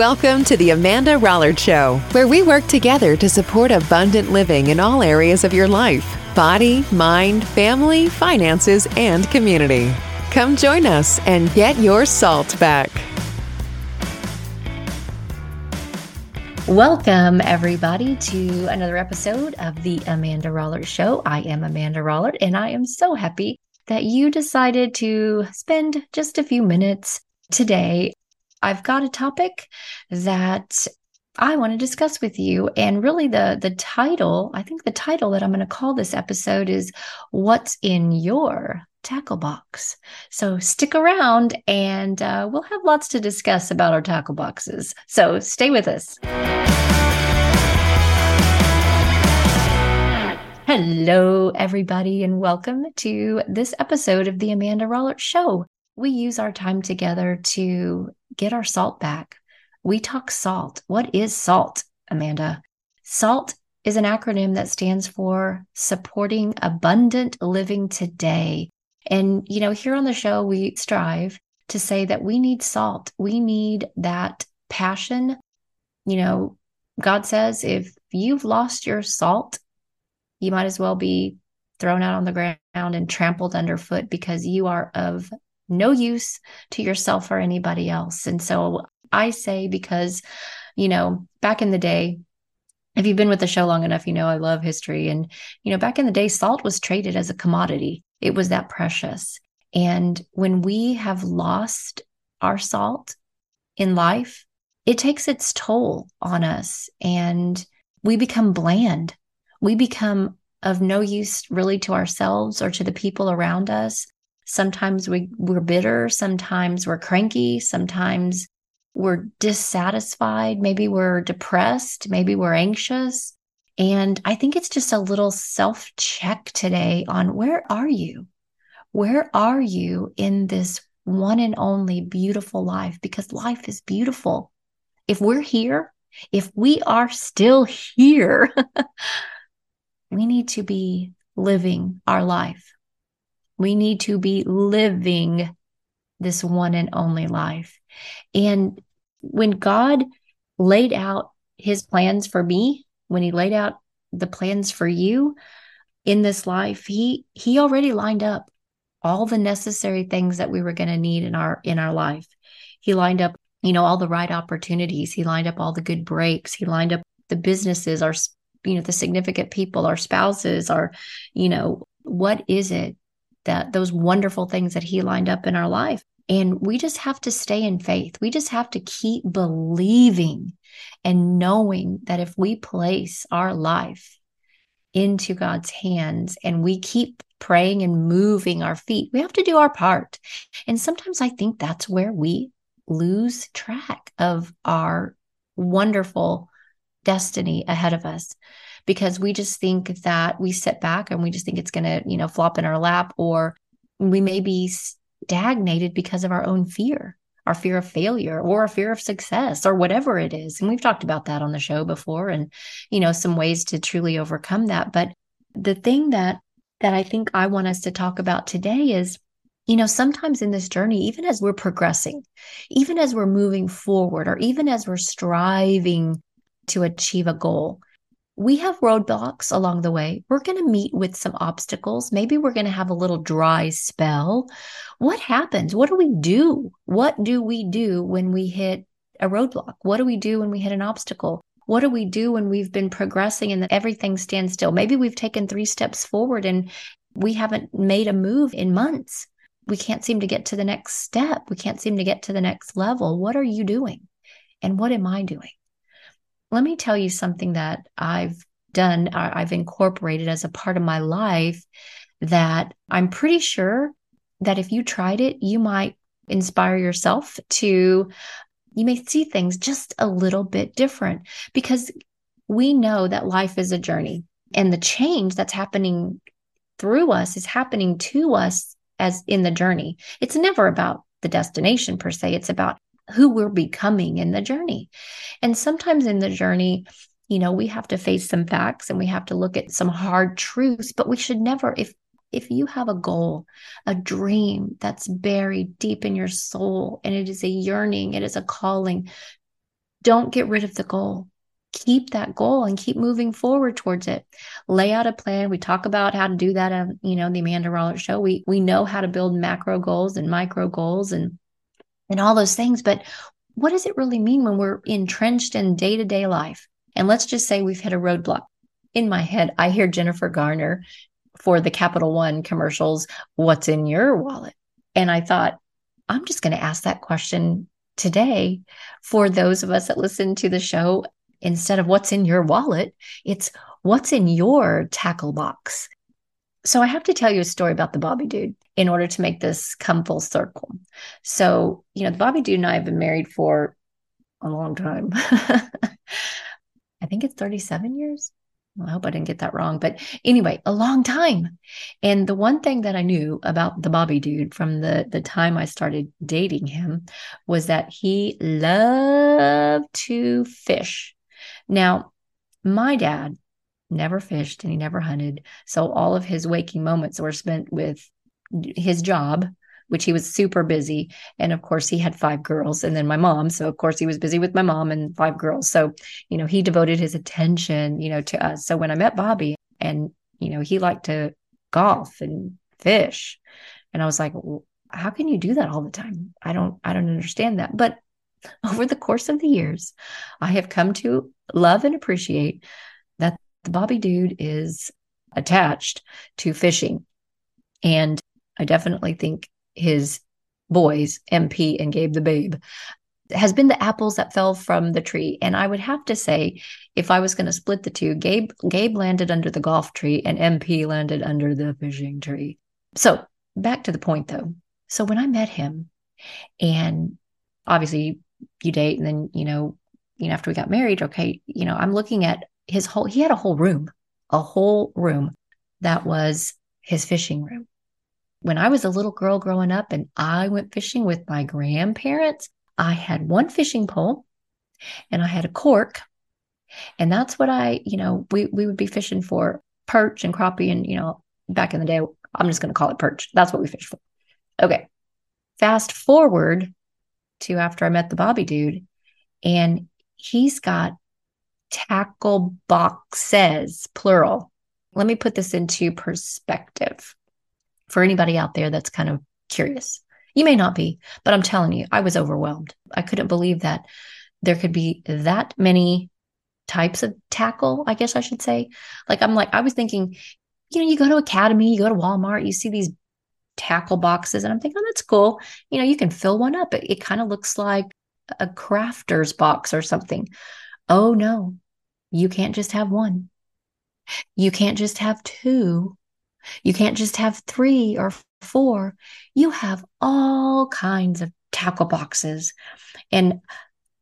Welcome to the Amanda Rollert Show, where we work together to support abundant living in all areas of your life body, mind, family, finances, and community. Come join us and get your salt back. Welcome, everybody, to another episode of the Amanda Rollert Show. I am Amanda Rollert, and I am so happy that you decided to spend just a few minutes today I've got a topic that I want to discuss with you. And really the the title, I think the title that I'm going to call this episode is What's in Your Tackle Box. So stick around and uh, we'll have lots to discuss about our tackle boxes. So stay with us. Hello, everybody, and welcome to this episode of the Amanda Rollert Show. We use our time together to get our salt back. We talk salt. What is SALT, Amanda? SALT is an acronym that stands for Supporting Abundant Living Today. And, you know, here on the show, we strive to say that we need salt. We need that passion. You know, God says if you've lost your salt, you might as well be thrown out on the ground and trampled underfoot because you are of no use to yourself or anybody else. And so I say, because, you know, back in the day, if you've been with the show long enough, you know I love history. And, you know, back in the day, salt was traded as a commodity, it was that precious. And when we have lost our salt in life, it takes its toll on us and we become bland. We become of no use really to ourselves or to the people around us. Sometimes we, we're bitter. Sometimes we're cranky. Sometimes we're dissatisfied. Maybe we're depressed. Maybe we're anxious. And I think it's just a little self check today on where are you? Where are you in this one and only beautiful life? Because life is beautiful. If we're here, if we are still here, we need to be living our life we need to be living this one and only life. And when God laid out his plans for me, when he laid out the plans for you in this life, he he already lined up all the necessary things that we were going to need in our in our life. He lined up, you know, all the right opportunities. He lined up all the good breaks. He lined up the businesses, our you know, the significant people, our spouses, our, you know, what is it that those wonderful things that he lined up in our life. And we just have to stay in faith. We just have to keep believing and knowing that if we place our life into God's hands and we keep praying and moving our feet, we have to do our part. And sometimes I think that's where we lose track of our wonderful destiny ahead of us because we just think that we sit back and we just think it's going to, you know, flop in our lap, or we may be stagnated because of our own fear, our fear of failure or a fear of success or whatever it is. And we've talked about that on the show before and, you know, some ways to truly overcome that. But the thing that, that I think I want us to talk about today is you know, sometimes in this journey, even as we're progressing, even as we're moving forward, or even as we're striving to achieve a goal, we have roadblocks along the way. We're going to meet with some obstacles. Maybe we're going to have a little dry spell. What happens? What do we do? What do we do when we hit a roadblock? What do we do when we hit an obstacle? What do we do when we've been progressing and everything stands still? Maybe we've taken three steps forward and we haven't made a move in months. We can't seem to get to the next step. We can't seem to get to the next level. What are you doing? And what am I doing? Let me tell you something that I've done, uh, I've incorporated as a part of my life that I'm pretty sure that if you tried it, you might inspire yourself to, you may see things just a little bit different because we know that life is a journey and the change that's happening through us is happening to us as in the journey. It's never about the destination per se, it's about who we're becoming in the journey. And sometimes in the journey, you know, we have to face some facts and we have to look at some hard truths, but we should never, if if you have a goal, a dream that's buried deep in your soul and it is a yearning, it is a calling, don't get rid of the goal. Keep that goal and keep moving forward towards it. Lay out a plan. We talk about how to do that on, you know, the Amanda Rollert show. We we know how to build macro goals and micro goals and and all those things, but what does it really mean when we're entrenched in day-to-day life? And let's just say we've hit a roadblock. In my head, I hear Jennifer Garner for the Capital One commercials, what's in your wallet? And I thought, I'm just going to ask that question today for those of us that listen to the show. Instead of what's in your wallet, it's what's in your tackle box. So I have to tell you a story about the Bobby Dude in order to make this come full circle. So, you know, the Bobby Dude and I have been married for a long time. I think it's 37 years. Well, I hope I didn't get that wrong. But anyway, a long time. And the one thing that I knew about the Bobby dude from the, the time I started dating him was that he loved to fish. Now, my dad never fished and he never hunted. So all of his waking moments were spent with his job which he was super busy. And of course, he had five girls and then my mom. So, of course, he was busy with my mom and five girls. So, you know, he devoted his attention, you know, to us. So, when I met Bobby and, you know, he liked to golf and fish. And I was like, well, how can you do that all the time? I don't, I don't understand that. But over the course of the years, I have come to love and appreciate the Bobby dude is attached to fishing. And I definitely think his boys, MP and Gabe the Babe, has been the apples that fell from the tree. And I would have to say, if I was going to split the two, Gabe Gabe landed under the golf tree and MP landed under the fishing tree. So back to the point though. So when I met him, and obviously you, date, and then you know, you know, after we got married, okay, you know, I'm looking at his whole. He had a whole room, a whole room that was his fishing room when I was a little girl growing up and I went fishing with my grandparents, I had one fishing pole and I had a cork. And that's what I, you know, we, we would be fishing for perch and crappie. And, you know, back in the day, I'm just going to call it perch. That's what we fish for. Okay. Fast forward to after I met the Bobby dude, and he's got tackle boxes, plural. Let me put this into perspective for anybody out there that's kind of curious. You may not be, but I'm telling you, I was overwhelmed. I couldn't believe that there could be that many types of tackle, I guess I should say. Like, I'm like, I was thinking, you know, you go to Academy, you go to Walmart, you see these tackle boxes, and I'm thinking, oh, that's cool. You know, you can fill one up. It, it kind of looks like a crafter's box or something. Oh, no, you can't just have one. You can't just have two. You can't just have three or four. You have all kinds of tackle boxes. And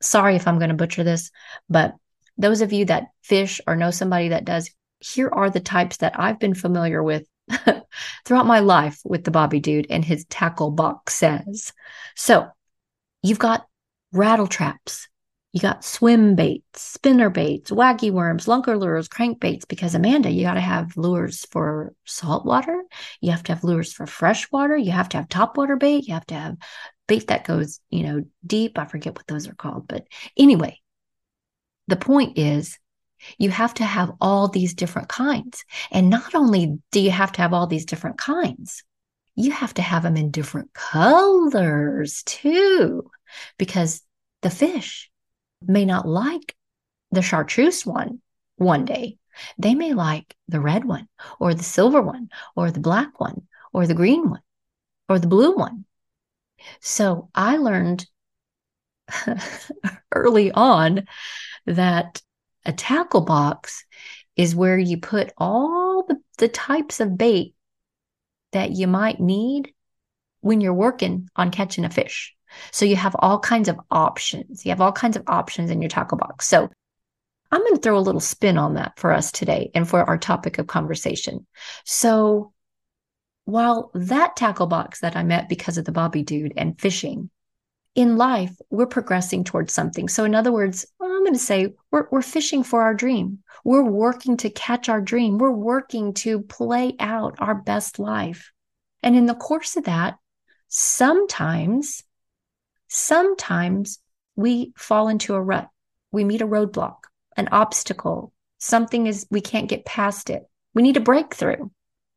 sorry if I'm going to butcher this, but those of you that fish or know somebody that does, here are the types that I've been familiar with throughout my life with the Bobby Dude and his tackle box says. So you've got rattle traps, you got swim baits, spinner baits, wacky worms, lunker lures, crankbaits. Because Amanda, you got to have lures for saltwater. You have to have lures for freshwater. You have to have topwater bait. You have to have bait that goes, you know, deep. I forget what those are called. But anyway, the point is you have to have all these different kinds. And not only do you have to have all these different kinds, you have to have them in different colors too, because the fish may not like the chartreuse one one day. They may like the red one or the silver one or the black one or the green one or the blue one. So I learned early on that a tackle box is where you put all the, the types of bait that you might need when you're working on catching a fish. So you have all kinds of options. You have all kinds of options in your tackle box. So I'm going to throw a little spin on that for us today and for our topic of conversation. So while that tackle box that I met because of the Bobby dude and fishing, in life, we're progressing towards something. So, in other words, I'm going to say we're, we're fishing for our dream. We're working to catch our dream. We're working to play out our best life. And in the course of that, sometimes sometimes we fall into a rut. we meet a roadblock, an obstacle, something is, we can't get past it. We need a breakthrough.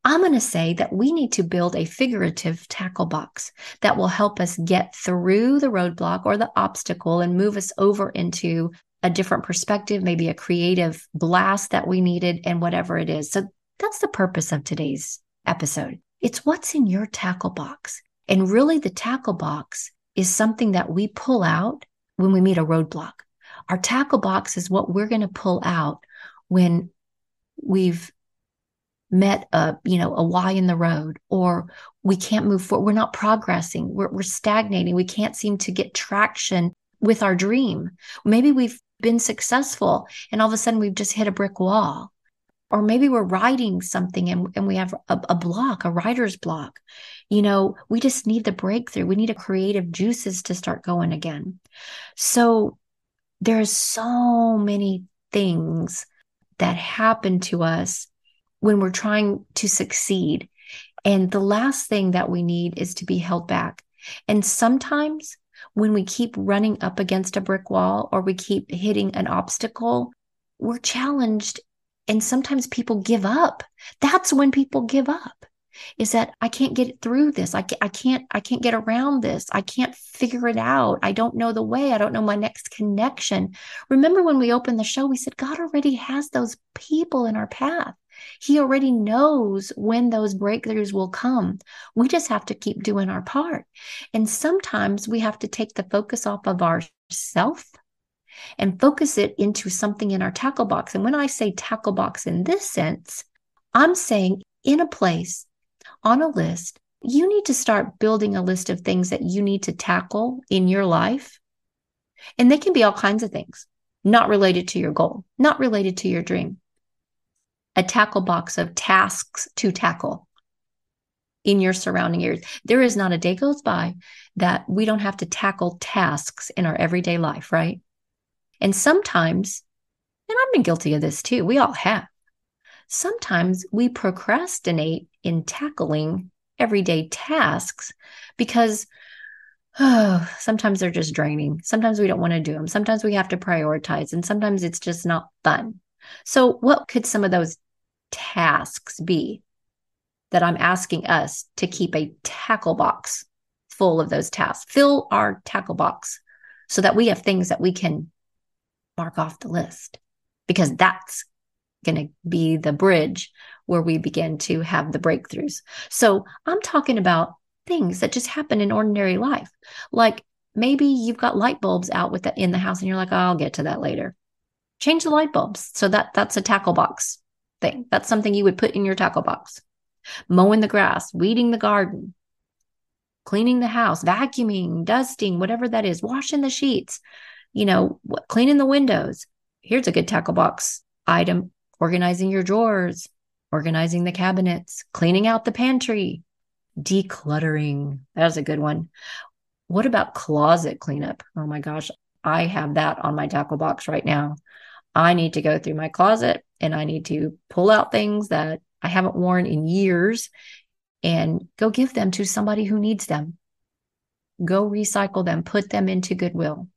I'm going to say that we need to build a figurative tackle box that will help us get through the roadblock or the obstacle and move us over into a different perspective, maybe a creative blast that we needed, and whatever it is. So that's the purpose of today's episode. It's what's in your tackle box. And really, the tackle box is something that we pull out when we meet a roadblock. Our tackle box is what we're going to pull out when we've met a you know a y in the road or we can't move forward we're not progressing we're, we're stagnating we can't seem to get traction with our dream maybe we've been successful and all of a sudden we've just hit a brick wall or maybe we're writing something and, and we have a, a block a writer's block you know we just need the breakthrough we need a creative juices to start going again so there's so many things that happen to us when we're trying to succeed. And the last thing that we need is to be held back. And sometimes when we keep running up against a brick wall or we keep hitting an obstacle, we're challenged. And sometimes people give up. That's when people give up is that I can't get through this. I, I can't, I can't get around this. I can't figure it out. I don't know the way. I don't know my next connection. Remember when we opened the show, we said God already has those people in our path. He already knows when those breakthroughs will come. We just have to keep doing our part. And sometimes we have to take the focus off of ourself and focus it into something in our tackle box. And when I say tackle box in this sense, I'm saying in a place on a list, you need to start building a list of things that you need to tackle in your life. And they can be all kinds of things, not related to your goal, not related to your dream a tackle box of tasks to tackle in your surrounding areas. There is not a day goes by that we don't have to tackle tasks in our everyday life, right? And sometimes, and I've been guilty of this too, we all have. Sometimes we procrastinate in tackling everyday tasks because oh, sometimes they're just draining. Sometimes we don't want to do them. Sometimes we have to prioritize, and sometimes it's just not fun. So, what could some of those tasks be that I'm asking us to keep a tackle box full of those tasks? Fill our tackle box so that we have things that we can mark off the list because that's going to be the bridge where we begin to have the breakthroughs. So, I'm talking about things that just happen in ordinary life. Like maybe you've got light bulbs out with the, in the house and you're like, oh, I'll get to that later change the light bulbs. So that that's a tackle box thing. That's something you would put in your tackle box. Mowing the grass, weeding the garden, cleaning the house, vacuuming, dusting, whatever that is, washing the sheets, you know, cleaning the windows. Here's a good tackle box item organizing your drawers, organizing the cabinets, cleaning out the pantry, decluttering. That's a good one. What about closet cleanup? Oh my gosh, I have that on my tackle box right now. I need to go through my closet and I need to pull out things that I haven't worn in years and go give them to somebody who needs them. Go recycle them, put them into Goodwill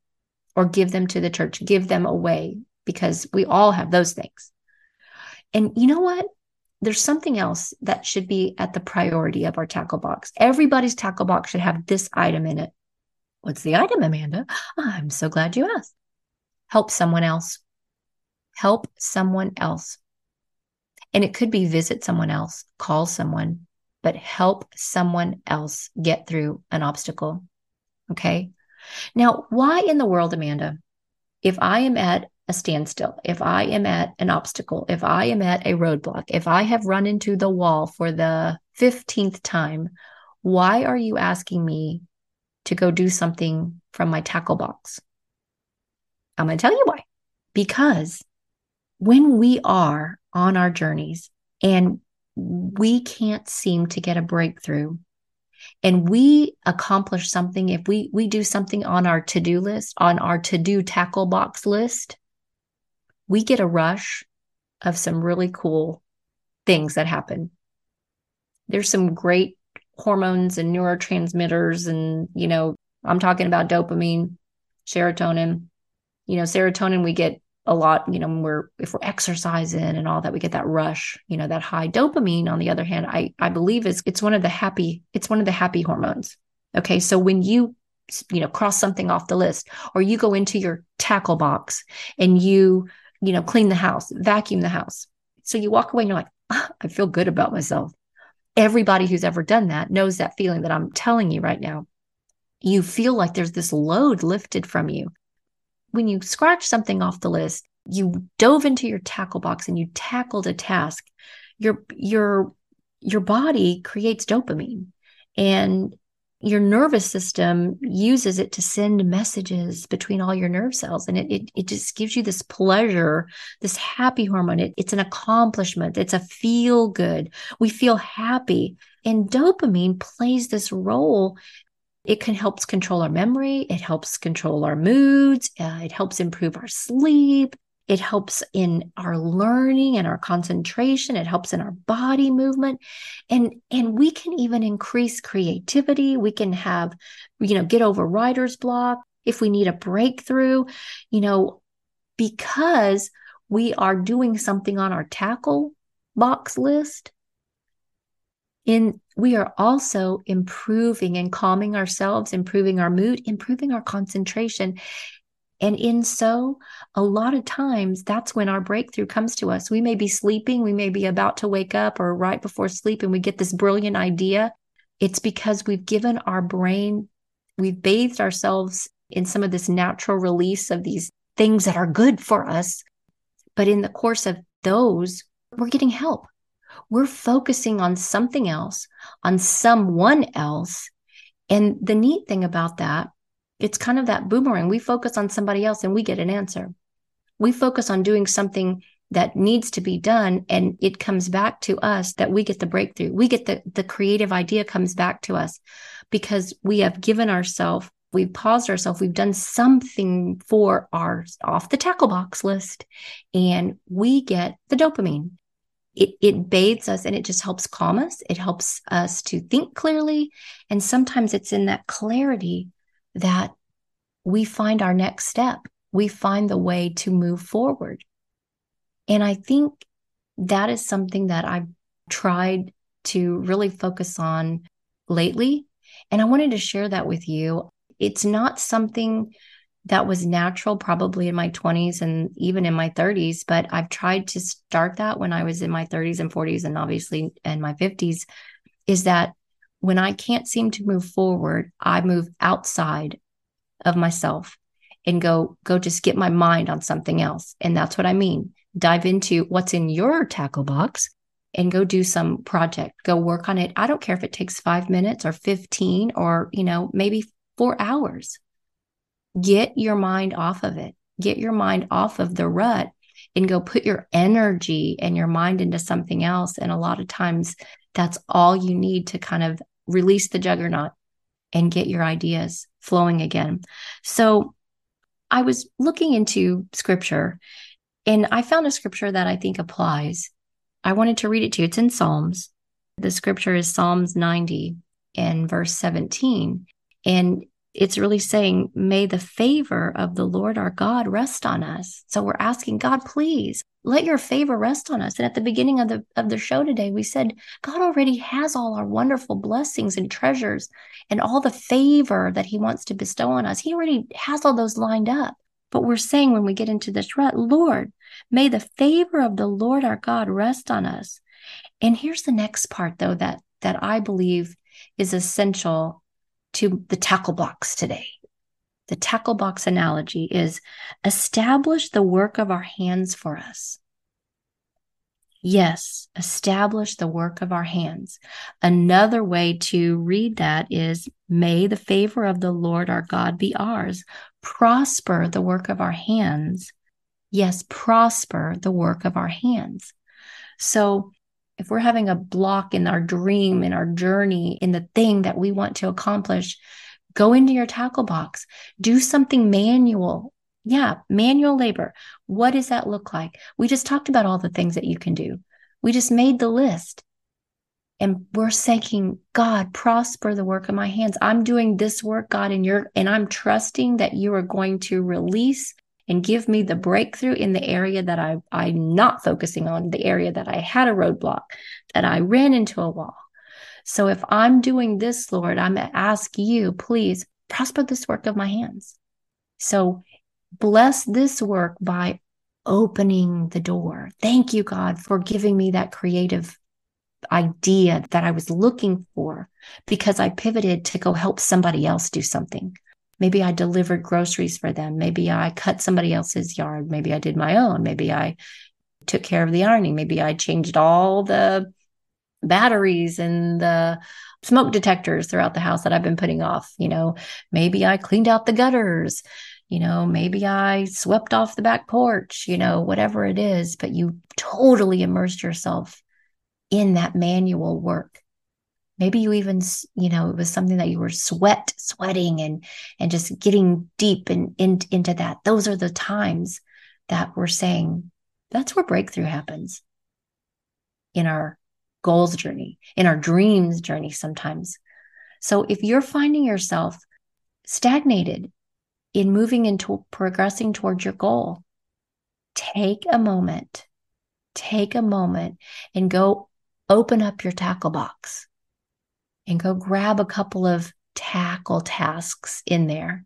or give them to the church, give them away because we all have those things. And you know what? There's something else that should be at the priority of our tackle box. Everybody's tackle box should have this item in it. What's the item, Amanda? Ah, I'm so glad you asked. Help someone else help someone else. And it could be visit someone else, call someone, but help someone else get through an obstacle. Okay. Now, why in the world, Amanda, if I am at a standstill, if I am at an obstacle, if I am at a roadblock, if I have run into the wall for the 15th time, why are you asking me to go do something from my tackle box? I'm going to tell you why. Because when we are on our journeys and we can't seem to get a breakthrough and we accomplish something if we we do something on our to-do list on our to-do tackle box list we get a rush of some really cool things that happen. There's some great hormones and neurotransmitters and you know i'm talking about dopamine serotonin. You know, serotonin we get a lot, you know, when we're if we're exercising and all that, we get that rush, you know, that high dopamine. On the other hand, I I believe is it's one of the happy, it's one of the happy hormones. Okay. So when you you know cross something off the list or you go into your tackle box and you you know clean the house vacuum the house so you walk away and you're like oh, i feel good about myself everybody who's ever done that knows that feeling that i'm telling you right now you feel like there's this load lifted from you when you scratch something off the list, you dove into your tackle box and you tackled a task, your your your body creates dopamine and your nervous system uses it to send messages between all your nerve cells. And it, it, it just gives you this pleasure this happy hormone. It, it's an accomplishment. It's a feel good. We feel happy. And dopamine plays this role it can helps control our memory. It helps control our moods. Uh, it helps improve our sleep. It helps in our learning and our concentration. It helps in our body movement. And, and we can even increase creativity. We can have, you know, get over writer's block if we need a breakthrough, you know, because we are doing something on our tackle box list in we are also improving and calming ourselves improving our mood improving our concentration. And in so a lot of times that's when our breakthrough comes to us. We may be sleeping we may be about to wake up or right before sleep and we get this brilliant idea. It's because we've given our brain we've bathed ourselves in some of this natural release of these things that are good for us. But in the course of those we're getting help we're focusing on something else, on someone else. And the neat thing about that, it's kind of that boomerang. We focus on somebody else and we get an answer. We focus on doing something that needs to be done and it comes back to us that we get the breakthrough. We get the the creative idea comes back to us because we have given ourselves we've paused ourselves we've done something for our off the tackle box list and we get the dopamine it, it bathes us and it just helps calm us. It helps us to think clearly. And sometimes it's in that clarity that we find our next step. We find the way to move forward. And I think that is something that I've tried to really focus on lately. And I wanted to share that with you. It's not something that was natural probably in my 20s and even in my 30s but i've tried to start that when i was in my 30s and 40s and obviously in my 50s is that when i can't seem to move forward i move outside of myself and go go just get my mind on something else. And that's what i mean. Dive into what's in your tackle box and go do some project. Go work on it. I don't care if it takes 5 minutes or 15 or you know maybe 4 hours get your mind off of it. Get your mind off of the rut and go put your energy and your mind into something else. And a lot of times that's all you need to kind of release the juggernaut and get your ideas flowing again. So I was looking into scripture and I found a scripture that I think applies. I wanted to read it to you. It's in Psalms. The scripture is Psalms 90 and verse 17. And it's really saying, may the favor of the Lord our God rest on us. So we're asking God, please let your favor rest on us. And at the beginning of the of the show today, we said God already has all our wonderful blessings and treasures and all the favor that He wants to bestow on us. He already has all those lined up. But we're saying when we get into this rut, Lord, may the favor of the Lord our God rest on us. And here's the next part, though, that that I believe is essential to the tackle box today. The tackle box analogy is establish the work of our hands for us. Yes, establish the work of our hands. Another way to read that is may the favor of the Lord our God be ours. Prosper the work of our hands. Yes, prosper the work of our hands. So if we're having a block in our dream, in our journey, in the thing that we want to accomplish, go into your tackle box, do something manual. Yeah, manual labor. What does that look like? We just talked about all the things that you can do. We just made the list. And we're saying, God, prosper the work of my hands. I'm doing this work, God, and you're, and I'm trusting that you are going to release and give me the breakthrough in the area that I, I'm not focusing on, the area that I had a roadblock, that I ran into a wall. So if I'm doing this, Lord, I'm ask you, please prosper this work of my hands. So bless this work by opening the door. Thank you, God, for giving me that creative idea that I was looking for because I pivoted to go help somebody else do something. Maybe I delivered groceries for them. Maybe I cut somebody else's yard. Maybe I did my own. Maybe I took care of the ironing. Maybe I changed all the batteries and the smoke detectors throughout the house that I've been putting off. You know, maybe I cleaned out the gutters. You know, maybe I swept off the back porch, you know, whatever it is, but you totally immersed yourself in that manual work maybe you even you know it was something that you were sweat sweating and and just getting deep and in, into that. Those are the times that we're saying that's where breakthrough happens. In our goals journey in our dreams journey sometimes. So if you're finding yourself stagnated in moving into progressing towards your goal take a moment take a moment and go open up your tackle box and go grab a couple of tackle tasks in there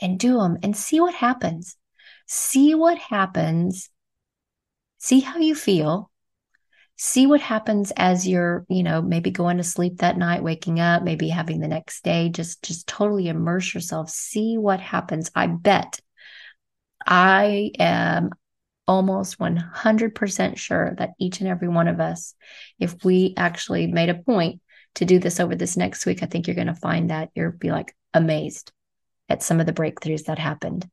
and do them and see what happens. See what happens. See how you feel. See what happens as you're, you know, maybe going to sleep that night, waking up, maybe having the next day. Just, just totally immerse yourself. See what happens. I bet I am almost 100% sure that each and every one of us, if we actually made a point to do this over this next week, I think you're going to find that you'll be like amazed at some of the breakthroughs that happened.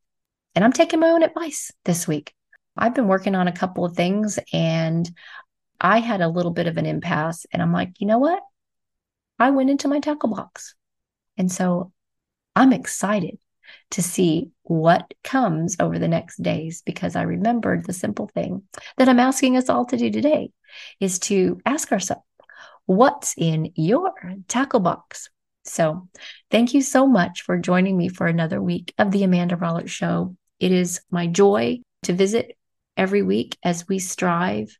And I'm taking my own advice this week. I've been working on a couple of things and I had a little bit of an impasse. And I'm like, you know what? I went into my tackle box. And so I'm excited to see what comes over the next days because I remembered the simple thing that I'm asking us all to do today is to ask ourselves, what's in your tackle box. So, thank you so much for joining me for another week of the Amanda Rollert Show. It is my joy to visit every week as we strive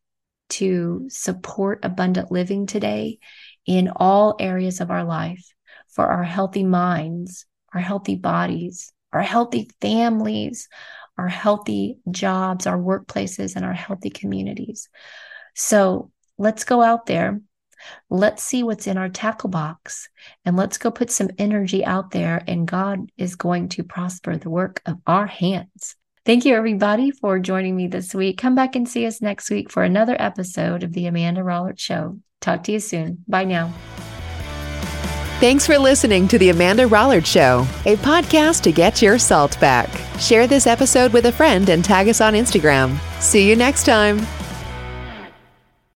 to support abundant living today in all areas of our life for our healthy minds, our healthy bodies, our healthy families, our healthy jobs, our workplaces, and our healthy communities. So let's go out there Let's see what's in our tackle box and let's go put some energy out there, and God is going to prosper the work of our hands. Thank you, everybody, for joining me this week. Come back and see us next week for another episode of The Amanda Rollert Show. Talk to you soon. Bye now. Thanks for listening to The Amanda Rollert Show, a podcast to get your salt back. Share this episode with a friend and tag us on Instagram. See you next time.